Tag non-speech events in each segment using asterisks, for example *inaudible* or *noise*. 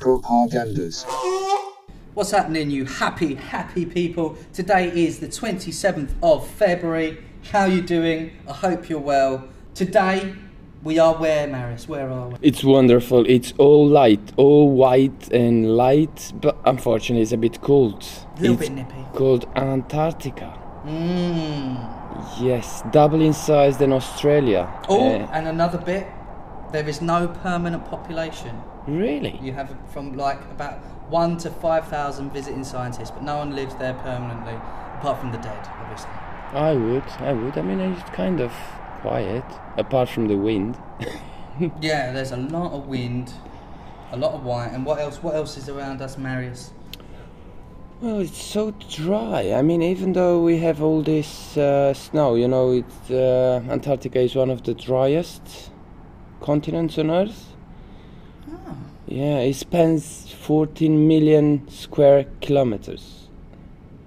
Propagandas. What's happening, you happy, happy people? Today is the 27th of February. How you doing? I hope you're well. Today, we are where, Marius? Where are we? It's wonderful. It's all light, all white and light, but unfortunately it's a bit cold. A little it's bit nippy. called Antarctica. Mmm. Yes, double in size than Australia. Oh, Uh, and another bit. There is no permanent population. really? You have from like about one to five thousand visiting scientists, but no one lives there permanently, apart from the dead, obviously. I would, I would. I mean, it's kind of quiet, apart from the wind. *laughs* Yeah, there's a lot of wind, a lot of white, and what else? What else is around us, Marius? Well, it's so dry. I mean, even though we have all this uh, snow, you know, it's, uh, Antarctica is one of the driest continents on Earth. Oh. Yeah, it spans 14 million square kilometers.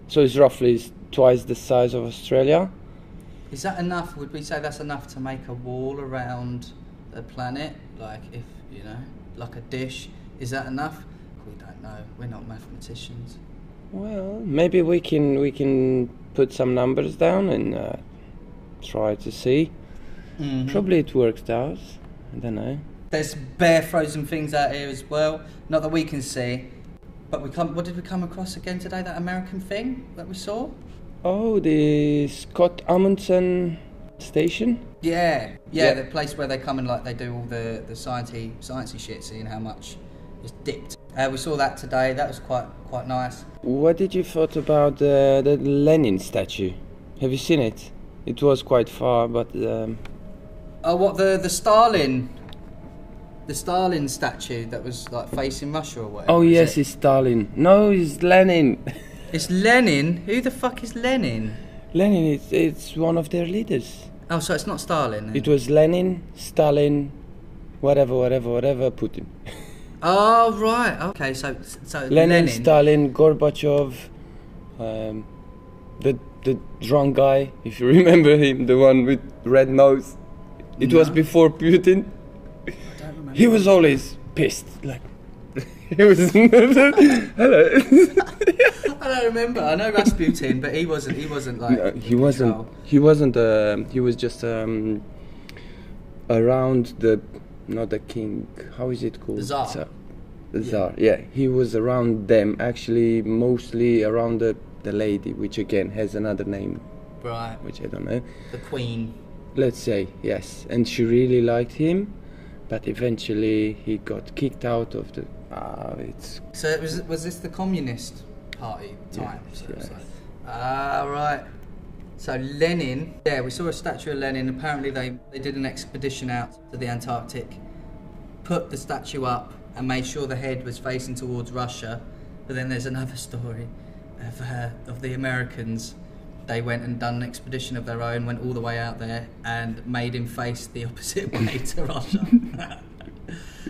So it's roughly twice the size of Australia. Is that enough? Would we say that's enough to make a wall around the planet? Like, if you know, like a dish, is that enough? We don't know. We're not mathematicians. Well, maybe we can we can put some numbers down and uh, try to see. Mhm. Probably it works out. I don't know. There's bare frozen things out here as well. Not that we can see. But we come. What did we come across again today? That American thing that we saw. Oh, the Scott Amundsen station. Yeah, yeah, Yeah. the place where they come and like they do all the the sciencey sciencey shit, seeing how much is dipped. Uh, we saw that today. That was quite quite nice. What did you thought about uh, the Lenin statue? Have you seen it? It was quite far, but um, Oh, what the the Stalin, the Stalin statue that was like facing Russia or whatever. oh yes, it? it's Stalin. No, it's Lenin. *laughs* it's Lenin. Who the fuck is Lenin? Lenin, it's it's one of their leaders. Oh, so it's not Stalin. then? It was Lenin, Stalin, whatever, whatever, whatever, Putin. *laughs* Oh right. Okay. So so Lenin, Lenin. Stalin, Gorbachev, um, the the drunk guy, if you *laughs* remember him, the one with red nose. It was before Putin. I don't remember. He was always pissed, like *laughs* he was. *laughs* Hello. I don't remember. I know Rasputin, but he wasn't. He wasn't like. No, he wasn't. control. He wasn't. Uh, he was just um, around the, not a king. How is it called? The Tsar. Tsar. The Yeah. Tsar. Yeah, he was around them. Actually, mostly around the the lady, which again has another name, Right. which I don't know. The Queen. Let's say yes, and she really liked him, but eventually he got kicked out of the. Ah, it's So it was was this the Communist Party time? Yes, so yes. Ah, right. So Lenin, yeah, we saw a statue of Lenin. Apparently, they, they did an expedition out to the Antarctic, put the statue up, and made sure the head was facing towards Russia. But then there's another *laughs* story of uh, of the Americans. They went and done an expedition of their own, went all the way out there, and made him face the *laughs* opposite way to Russia. *laughs*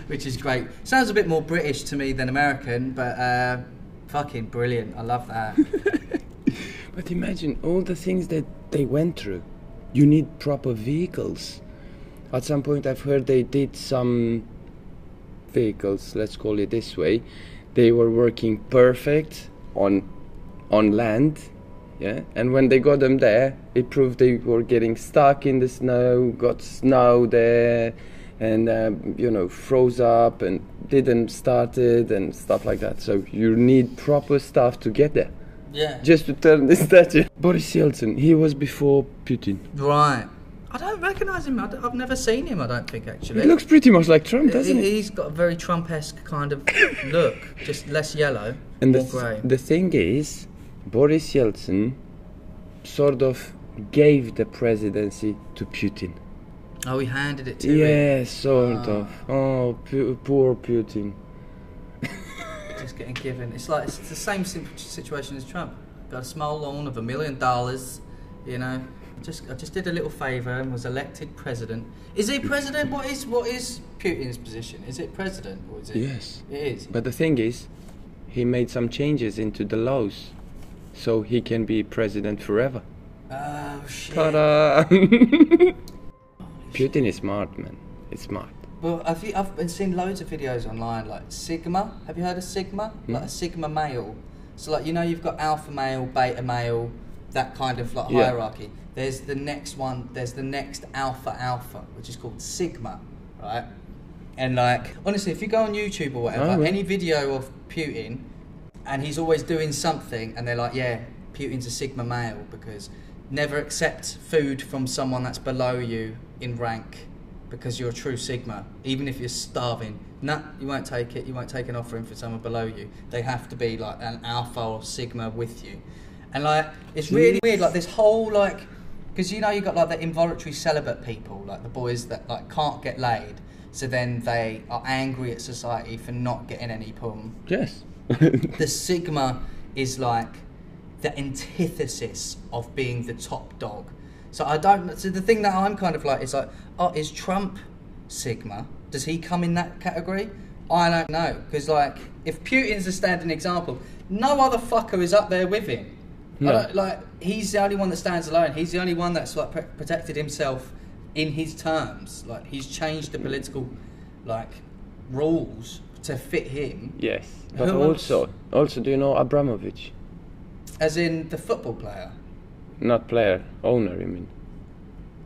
Which is great. Sounds a bit more British to me than American, but uh, fucking brilliant. I love that. But imagine all the things that they went through. You need proper vehicles. At some point, I've heard they did some vehicles, let's call it this way. They were working perfect on on land, yeah. And when they got them there, it proved they were getting stuck in the snow, got snow there, and um, you know froze up and didn't start it and stuff like that. So you need proper stuff to get there yeah. just to turn the *laughs* statue. Boris Yeltsin, he was before Putin. Right. I don't recognise him. I have never seen him. I don't think actually. He looks pretty much like Trump, doesn't He- he? He's got a very Trump-esque kind of *laughs* look, just less yellow, And more grey. the thing is, Boris Yeltsin sort of gave the presidency to Putin. Oh, he handed it to him. Yeah, sort Ah. of. Oh, pu- poor Putin. Just getting given. It's like it's the same situation as Trump. Got a small loan of a million dollars. You know, just I just did a little favour and was elected president. Is he president? What is what is Putin's position? Is it president or is it? Yes. It is. But the thing is, he made some changes into the laws, so he can be president forever. Oh shit. Ta-da! *laughs* Putin is smart, man. It's smart. Well, I've, I've been seeing loads of videos online, like Sigma. Have you heard of Sigma? Hmm? Like a Sigma male. So, like, you know, you've got alpha male, beta male, that kind of like Yeah. hierarchy. There's the next one, there's the next alpha alpha, which is called Sigma, right? And, like, honestly, if you go on YouTube or whatever, Oh, yeah. any video of Putin, and he's always doing something, and they're like, yeah, Putin's a Sigma male because never accept food from someone that's below you in rank because you're a true Sigma, even if you're starving. Nah, you won't take it. You won't take an offering for someone below you. They have to be like an Alpha or Sigma with you, and like it's really weird. Like this whole like, because you know you got like the involuntary celibate people, like the boys that like can't get laid, so then they are angry at society for not getting any pum. Yes. *laughs* The Sigma is like the antithesis of being the top dog. So I don't. So the thing that I'm kind of like is like, oh, is Trump Sigma? Does he come in that category? I don't know because like if Putin's a standing example, no other fucker is up there with him. No. like he's the only one that stands alone. He's the only one that's like pr- protected himself in his terms. Like he's changed the political like rules to fit him. yes. But Who else? also, also, do you know Abramovich? As in the football player. Not player, owner. You mean?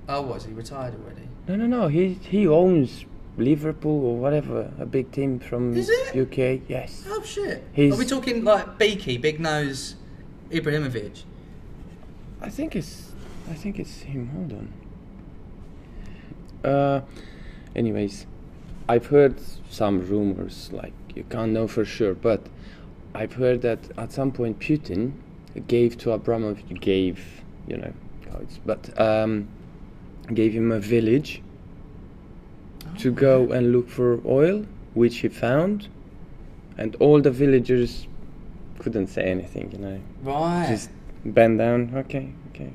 Oh, was he retired already? No, no, no. He he owns Liverpool or whatever, a big team from? UK. Yes. Oh shit! He's- Are we talking like Beaky, Big Nose, Ibrahimovic? I think it's I think it's him. Hold on. Uh, anyways, I've heard some rumors. Like you can't know for sure, but I've heard that at some point Putin gave to Abramovich gave you know but um gave him a village to go and look for oil, which he found, and all the villagers couldn't say anything. You know, Right. just bend down. Okay, okay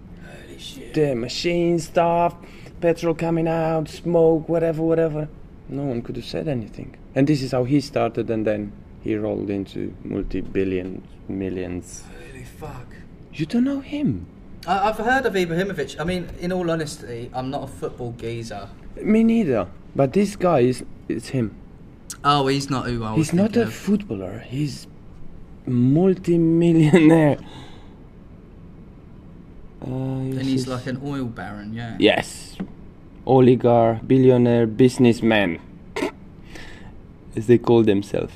Holy shit. the machine stuff, petrol coming out, smoke, whatever, whatever. No one could have said anything. And this is how he started, and then he rolled into multi billions. Holy fuck. You don't know him? I, I've heard of Ibrahimovic. I mean, in all honesty, I'm not a football geezer. Me neither. But this guy is it's him. Oh, he's not who I was He's not a of. footballer. He's multi-millionaire. Uh, And he's like an oil baron, yeah. Yes. Oligarch, billionaire, businessman. As they call themselves.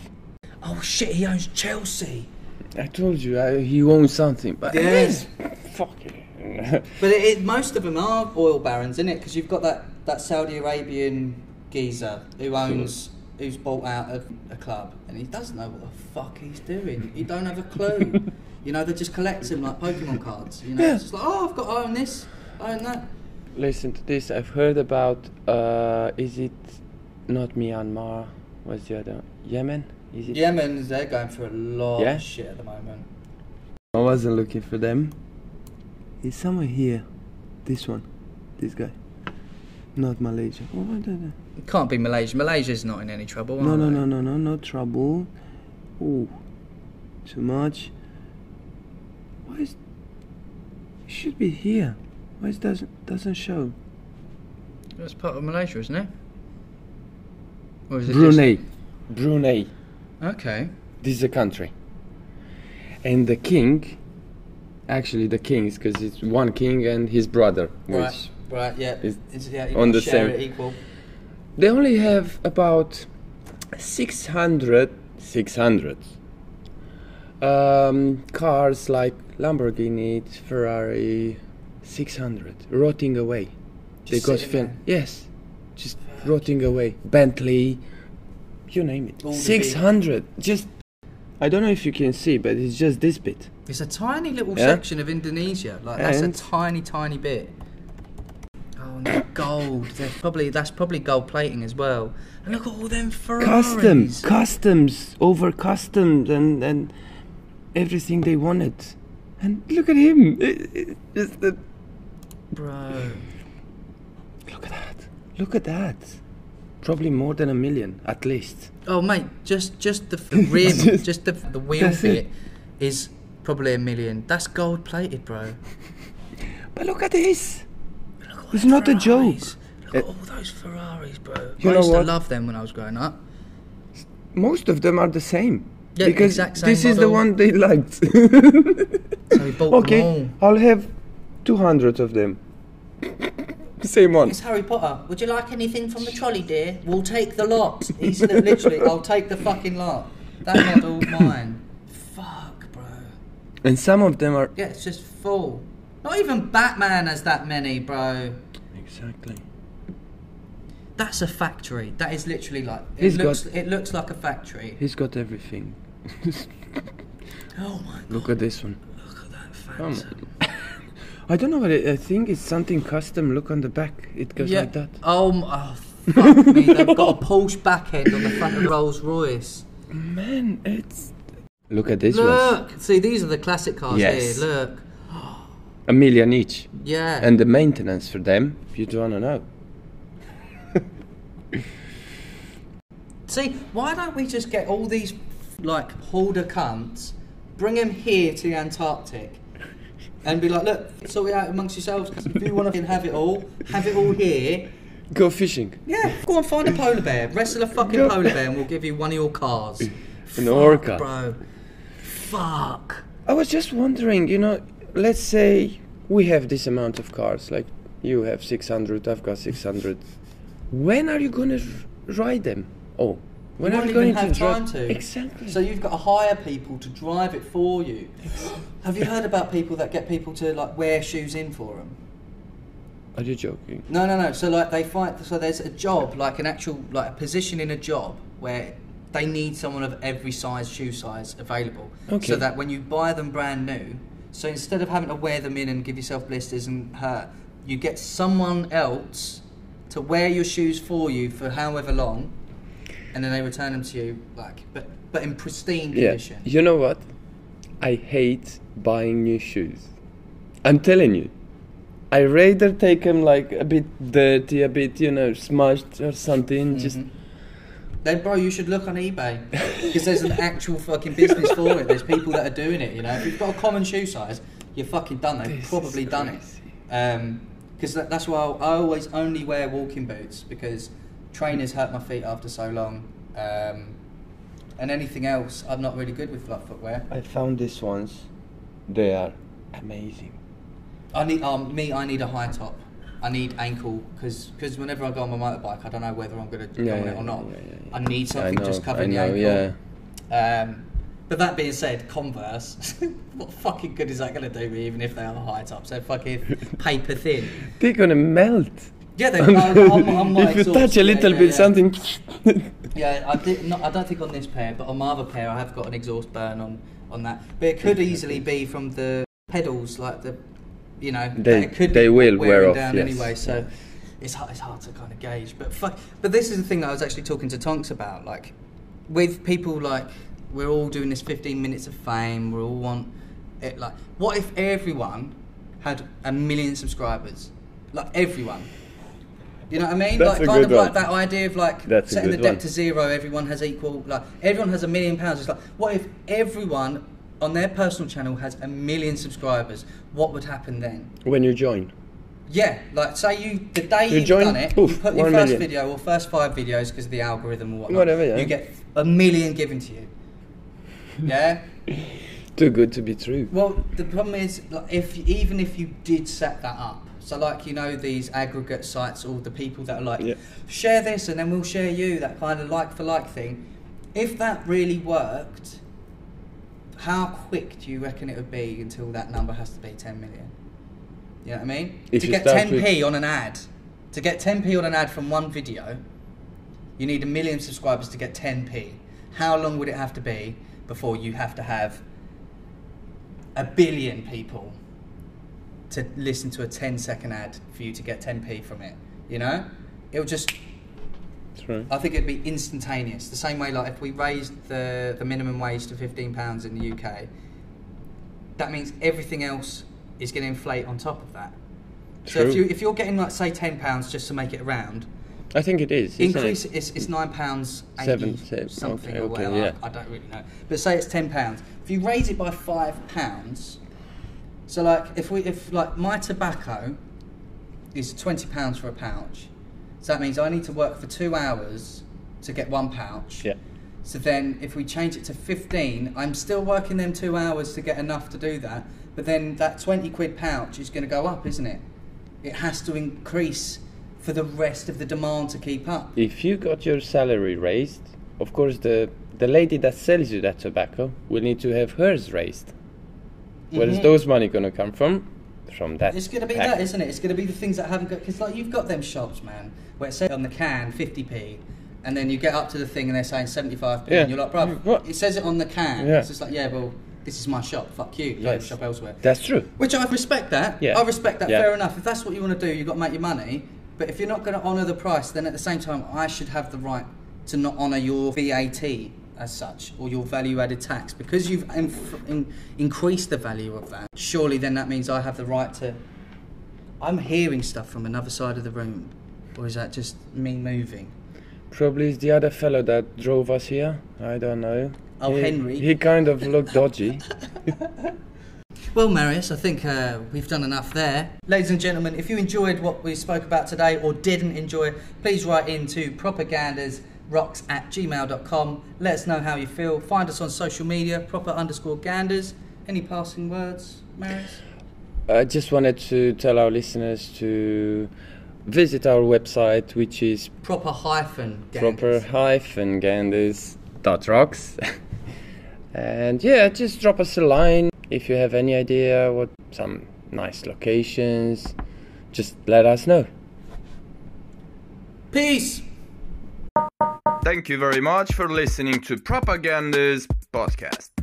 Oh shit, he owns Chelsea. I told you, I, he owns something. But Yes. Fuck it. *laughs* But it, it, most of them are oil barons, isn't it? Because you've got that, that Saudi Arabian geezer who owns, who's bought out a, a club, and he doesn't know what the fuck he's doing. He don't have a clue. *laughs* you know, they just collect them like Pokemon cards. You know, Yeah. it's just like, oh, I've got I own this, I own that. Listen to this. I've heard about, uh, is it not Myanmar? What's the other? Yemen? Is it? Yemen, they're going through a lot Yeah? of shit at the moment. I wasn't looking for them. He's somewhere here. This one. This guy. Not Malaysia. Oh, what the- the- It can't be Malaysia. Malaysia's not in any trouble. No, are no, they? no, no, no, no trouble. Oh, too much. Why is? It should be here. Why is doesn't doesn't show? That's part of Malaysia, isn't it? Or is it Brunei, Brunei. Okay. This is a country. And the king, actually the kings, because it's one king and his brother, Right. Right. Yeah. is It's, yeah. You on the share same- it equal. they only have about 600 600 um, cars like lamborghini ferrari 600 rotting away Just they got sitting fin- there. yes just rotting away bentley you name it All the big- 600 just i don't know if you can see but it's just this bit It's a tiny little Yeah. section of Indonesia. Like that's And- a tiny, tiny bit. Oh, and they're gold. They're probably that's probably gold plating as well. And look at all them Ferraris. customs customs over customs and and everything they wanted and look at him It- it- just the bro. Look at that. Look at that. Probably more than a million, at least. Oh mate, just just the, the *laughs* rim, Just- the the wheel that's bit it. is probably a million. That's gold plated, bro. But look at this. Look at It's not a joke. Look Uh, at all those Ferraris, bro. You I know used what? to love them when I was growing up. Most of them are the same. Yeah, because exact same this is the one they liked. *laughs* So we bought them okay. I'll have 200 of them. Same one. It's Harry Potter. Would you like anything from the trolley, dear? We'll take the lot. He's li- literally, I'll take the fucking lot. That model's *coughs* mine. Fuck, bro. And some of them are. Yeah, it's just full. Not even Batman has that many, bro. Exactly. That's a factory. That is literally like it He's looks. got- It looks like a factory. He's got everything. *laughs* Oh my god! Look at this one. Look at that Phantom. I don't know what it, I think it's something custom. Look on the back. It goes like that. Oh, m- oh fuck me! They've got a *laughs* Porsche back end on the front of the Rolls Royce. Man, it's. Look at this one. Look, see, these are the classic cars Yes. here. Look, A million each. yeah. And the maintenance for them, if you don't wanna know. See, why don't we just get all these like hoarder cunts, bring them here to the Antarctic, and be like, look, sort it out amongst yourselves. if you want to have it all, have it all here. Go fishing. Yeah, go and find a polar bear, wrestle a fucking Go- polar bear, and we'll give you one of your cars. *laughs* An Fuck, orca. bro. Fuck. I was just wondering, you know, let's say we have this amount of cars, like you have 600, I've got 600. When are you gonna r- ride them? Oh, when you are won't going even have time drive? to. Exactly. So you've got to hire people to drive it for you. Have you heard about people that get people to like wear shoes in for them? are you joking? No, no, no. So like they find. So there's a job, like an actual like a position in a job where they need someone of every size shoe size available. Okay. So that when you buy them brand new, so instead of having to wear them in and give yourself blisters and hurt, you get someone else to wear your shoes for you for however long, and then they return them to you like, but but in pristine Yeah. condition. You know what? I hate buying new shoes. I'm telling you. I rather take them like a bit dirty, a bit, you know, smudged or something. Just Mhm. Then, bro, you should look on eBay because there's an actual fucking business for it. There's people that are doing it. You know, if you've got a common shoe size, you're fucking done. They've This probably done it. crazy. Because that, that's why I, I always only wear walking boots because trainers hurt my feet after so long. Um, and anything else, I'm not really good with flat footwear. I found these ones. They are amazing. I need um, me. I need a high top. I need ankle because whenever I go on my motorbike, I don't know whether I'm going to Yeah, go on it or not. yeah, yeah, yeah. I need I something know, just I covering know, the yeah. ankle. Um, but that being said, Converse, *laughs* what fucking good is that going to do me? Even if they are high tops, they're fucking *laughs* paper thin. They're gonna melt. Yeah, they. *laughs* I'm, I'm if you touch a little yeah, bit, yeah. something. *laughs* Yeah, I did. Not, I don't think on this pair, but on my other pair, I have got an exhaust burn on on that. But it could easily be from the pedals, like the, you know, They- it could they be will wear off, down yes. anyway. So it's hard, it's hard to kind of gauge. But fuck, but this is the thing that I was actually talking to Tonks about, like with people like we're all doing this 15 minutes of fame. We all want it. Like, what if everyone had a million subscribers? Like everyone. You know what I mean? That's like kind of good like that idea of like That's setting the debt one. to zero. Everyone has equal. Like everyone has a million pounds. It's like what if everyone on their personal channel has a million subscribers? What would happen then? when you join. Yeah, like say you the day You you've join, done it, you put your first million. video or first five videos because of the algorithm or whatnot. Whatever, yeah. You get a million given to you. Yeah. *laughs* Too good to be true. Well, the problem is, like, if even if you did set that up, so like you know these aggregate sites, all the people that are like, Yeah. share this and then we'll share you, that kind of like for like thing. If that really worked, how quick do you reckon it would be until that number has to be 10 million? You know what I mean? If to get 10p on an ad, to get 10p on an ad from one video, you need a million subscribers to get 10p. How long would it have to be before you have to have a billion people to listen to a 10 second ad for you to get 10p from it? You know? It'll just True. I think it'd be instantaneous. The same way, like if we raised the, the minimum wage to fifteen pounds in the UK, that means everything else is going to inflate on top of that. So if True. you if you're getting like say ten pounds just to make it round, I think it increase it? it? it's, it's nine pounds Seven, seven, something okay, or whatever. yeah. I, I don't really know. But say it's ten pounds. If you raise it by five pounds, so like if we if like my tobacco is twenty pounds for a pouch, So that means I need to work for two hours to get one pouch. Yeah. So then, if we change it to 15, I'm still working them two hours to get enough to do that. But then that 20 quid pouch is going to go up, isn't it? It has to increase for the rest of the demand to keep up. If you got your salary raised, of course the the lady that sells you that tobacco will need to have hers raised. Where's Mhm. those money gonna come from? From that. It's going to be pack. that, isn't it? It's going to be the things that haven't got. Because, like, you've got them shops, man, where it says on the can 50p, and then you get up to the thing and they're saying 75p, Yeah. and you're like, bro, What? it says it on the can. Yeah. It's just like, yeah, well, this is my shop, fuck you, go Yes. shop elsewhere. That's true. Which I respect that. Yeah. I respect that. Yeah. Fair enough. If that's what you want to do, you've got to make your money. But if you're not going to honour the price, then at the same time, I should have the right to not honour your VAT as such or your value added tax because you've inf- in- increased the value of that. Surely then that means I have the right to. I'm hearing stuff from another side of the room, or is that just me moving? Probably it's the other fellow that drove us here. I don't know. Oh, he, Henry. He kind of looked dodgy. *laughs* *laughs* Well, Marius, I think uh, we've done enough there. Ladies and gentlemen, if you enjoyed what we spoke about today or didn't enjoy, please write in to propagandasrocks at gmail.com. Let us know how you feel. Find us on social media, proper underscore ganders. Any passing words, Marius? I just wanted to tell our listeners to visit our website, which is Proper hyphen proper hyphen ganders dot rocks. *laughs* and yeah, just drop us a line if you have any idea what some nice locations. Just let us know. Peace! Thank you very much for listening to Propaganda's podcast.